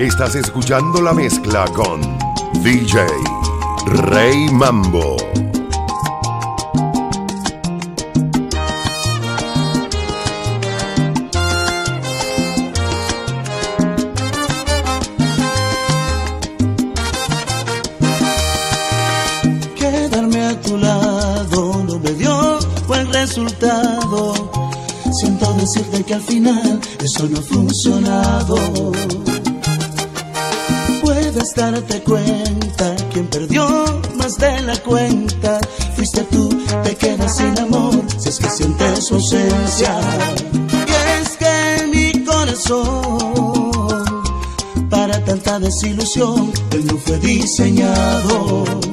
Estás escuchando la mezcla con DJ Rey Mambo. Quedarme a tu lado no me dio buen resultado. Siento decirte que al final eso no ha funcionado puedes darte cuenta, quien perdió más de la cuenta, fuiste tú, te quedas sin amor, si es que sientes su ausencia. Y es que mi corazón, para tanta desilusión, él no fue diseñado.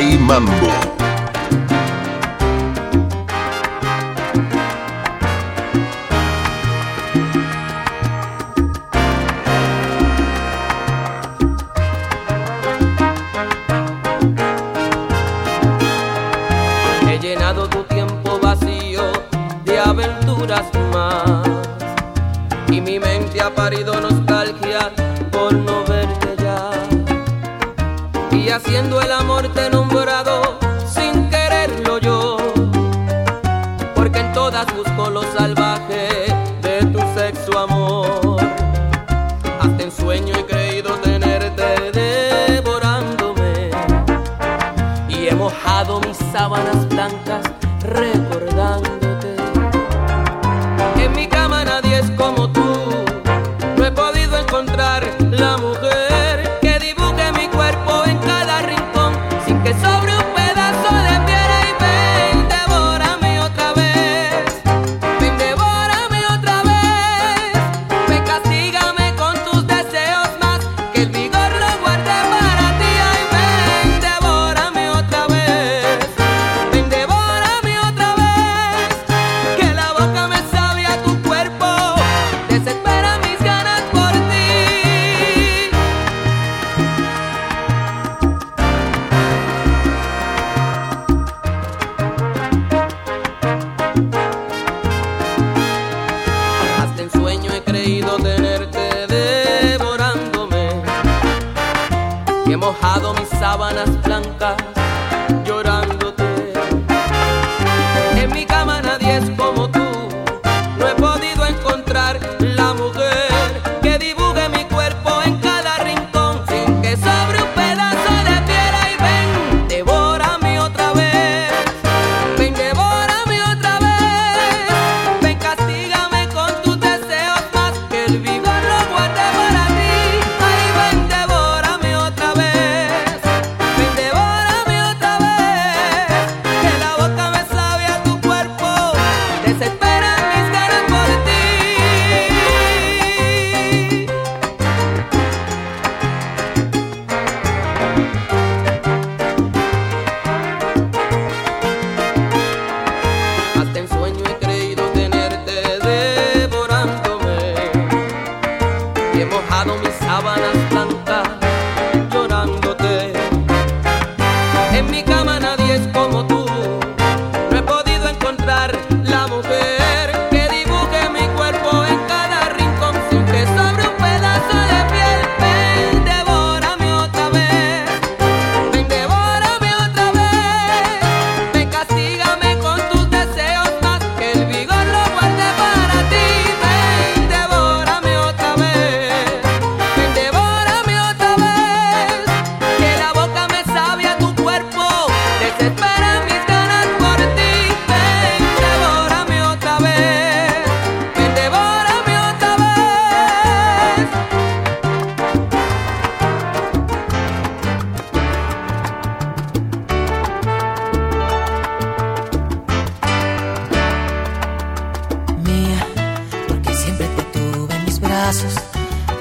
He llenado tu tiempo vacío de aventuras más y mi mente ha parido nostalgia por no verte ya. Y haciendo el amor te no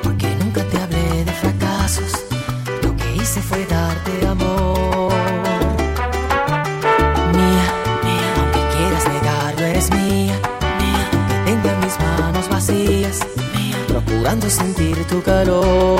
porque nunca te hablé de fracasos. Lo que hice fue darte amor. Mía, mía, aunque quieras negarlo, eres mía. Mía, aunque tenga mis manos vacías, mía, procurando sentir tu calor.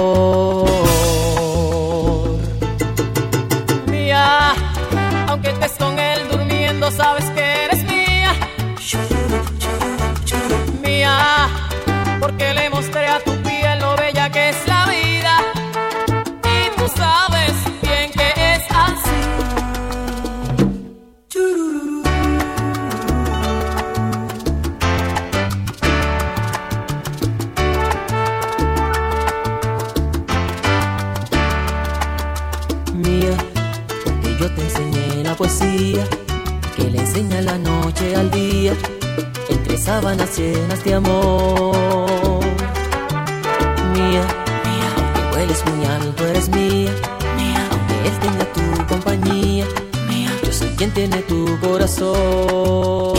que le enseña la noche al día, entre sábanas llenas de amor. Mía, mía, aunque vueles muy alto, eres mía, mía, aunque él tenga tu compañía, mía, yo soy quien tiene tu corazón.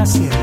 gracias.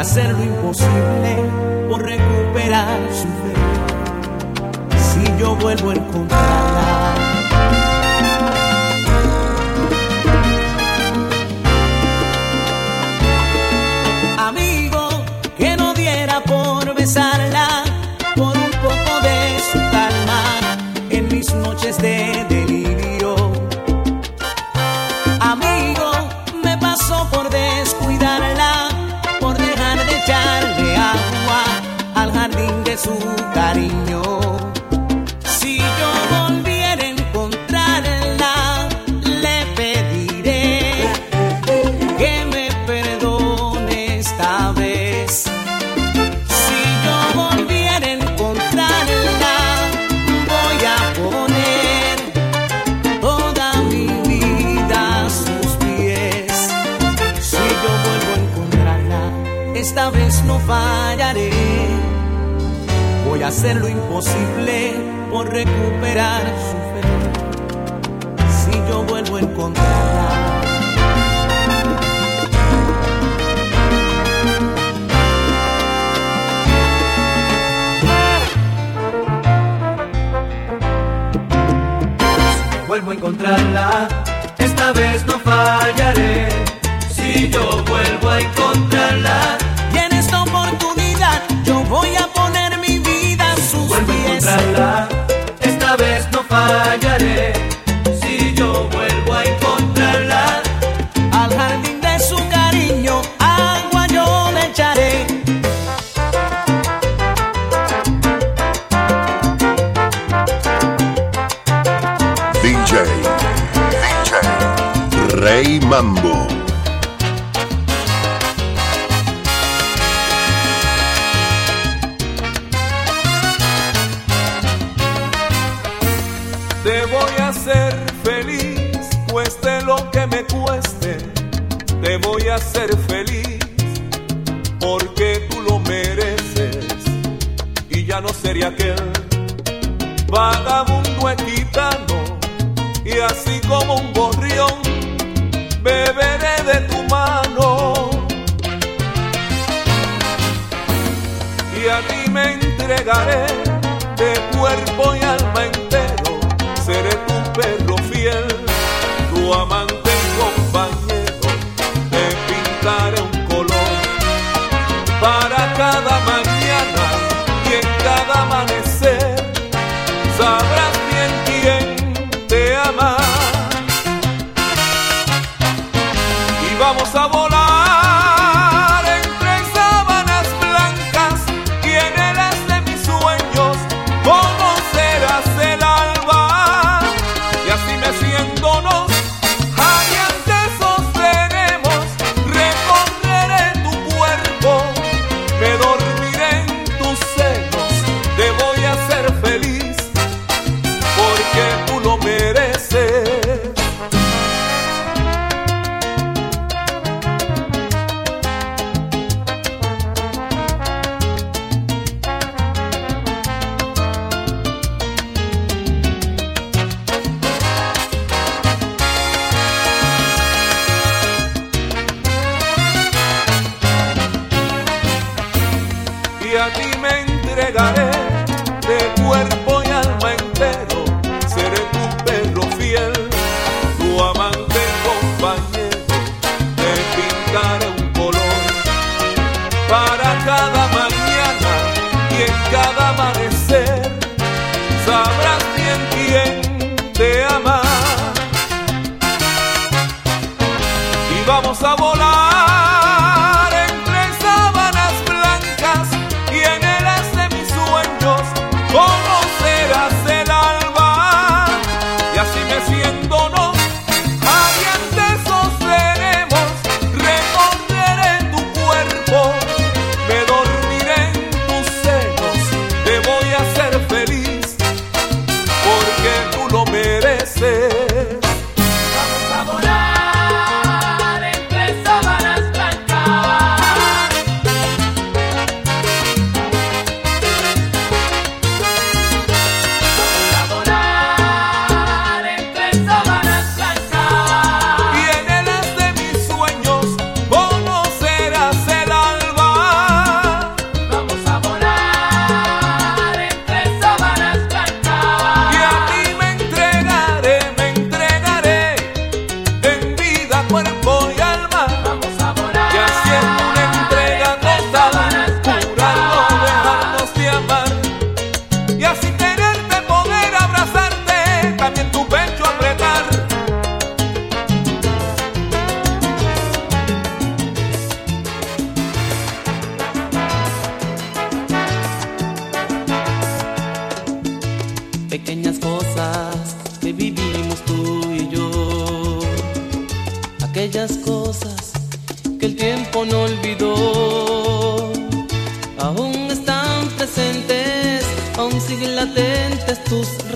hacer lo imposible por recuperar su fe. Si yo vuelvo a encontrarla. recuperar su fe si yo vuelvo a encontrarla. Vuelvo a encontrarla, esta vez no fallaré. Si yo vuelvo a encontrarla si yo vuelvo a encontrarla. Al jardín de su cariño agua yo le echaré. DJ, DJ, Rey Mambo. que me cueste, te voy a hacer feliz, porque tú lo mereces. Y ya no sería aquel vagabundo equitano y así como un gorrión beberé de tu mano. Y a ti me entregaré de cuerpo y alma entero seré tu perro fiel.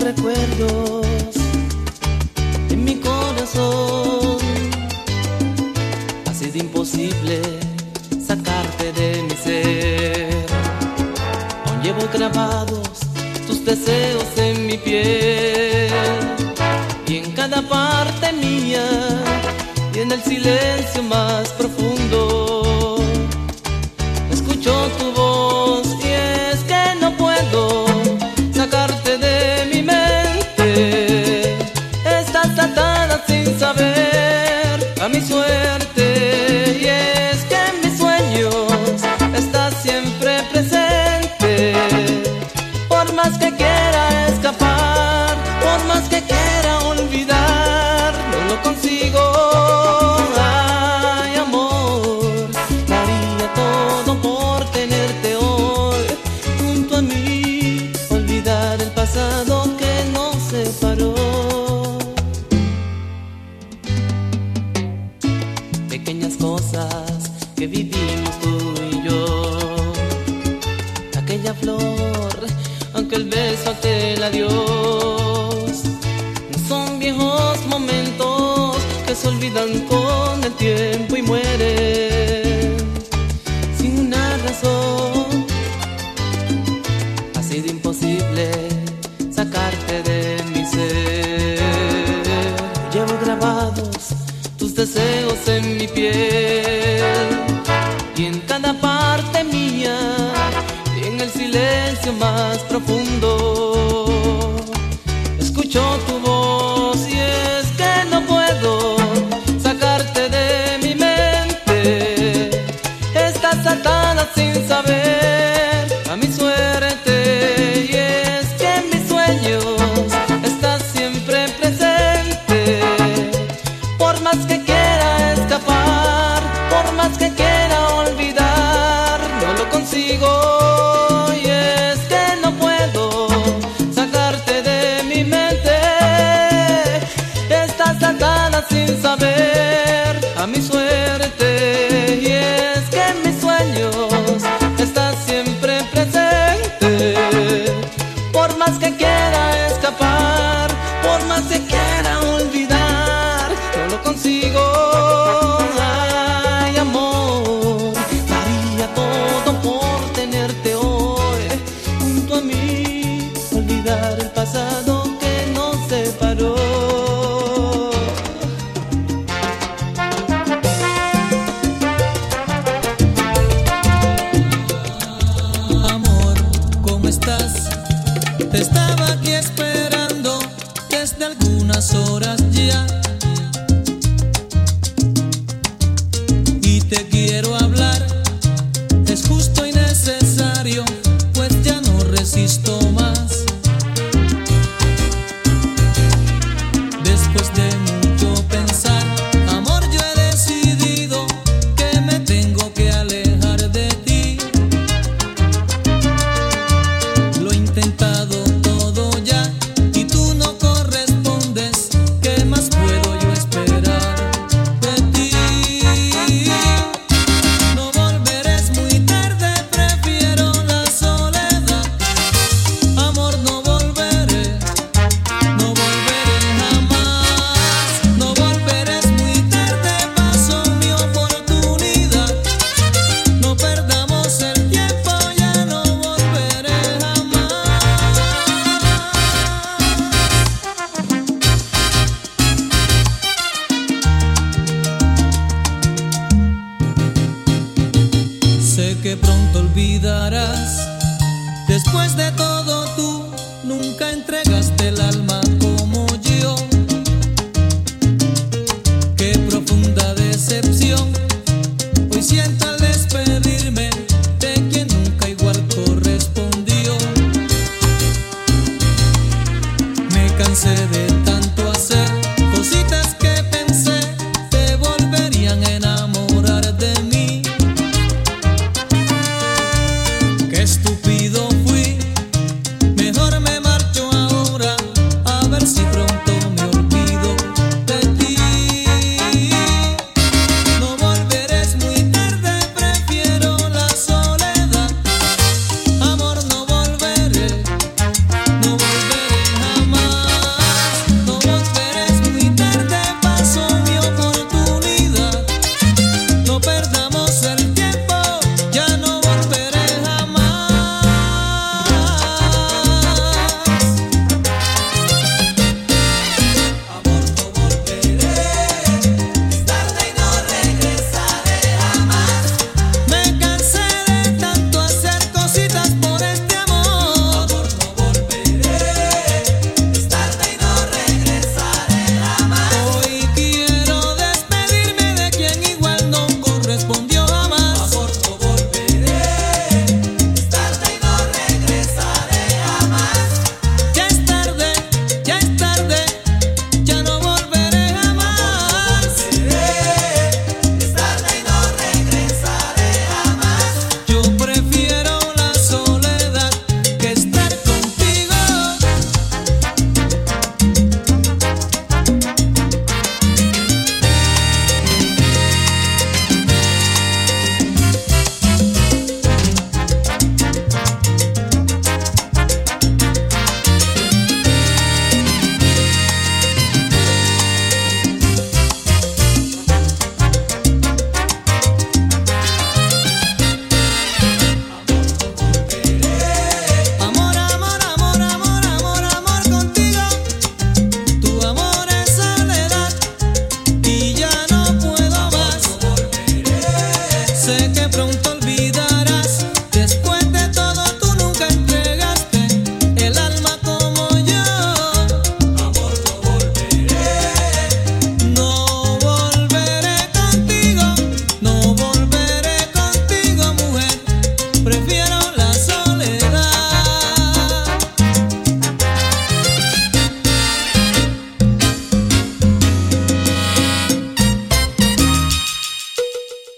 recuerdos en mi corazón. Ha sido imposible sacarte de mi ser. Aún llevo grabados tus deseos en mi piel y en cada parte mía y en el silencio más profundo. mi suerte. en mi piel. Y en cada parte mía, y en el silencio más profundo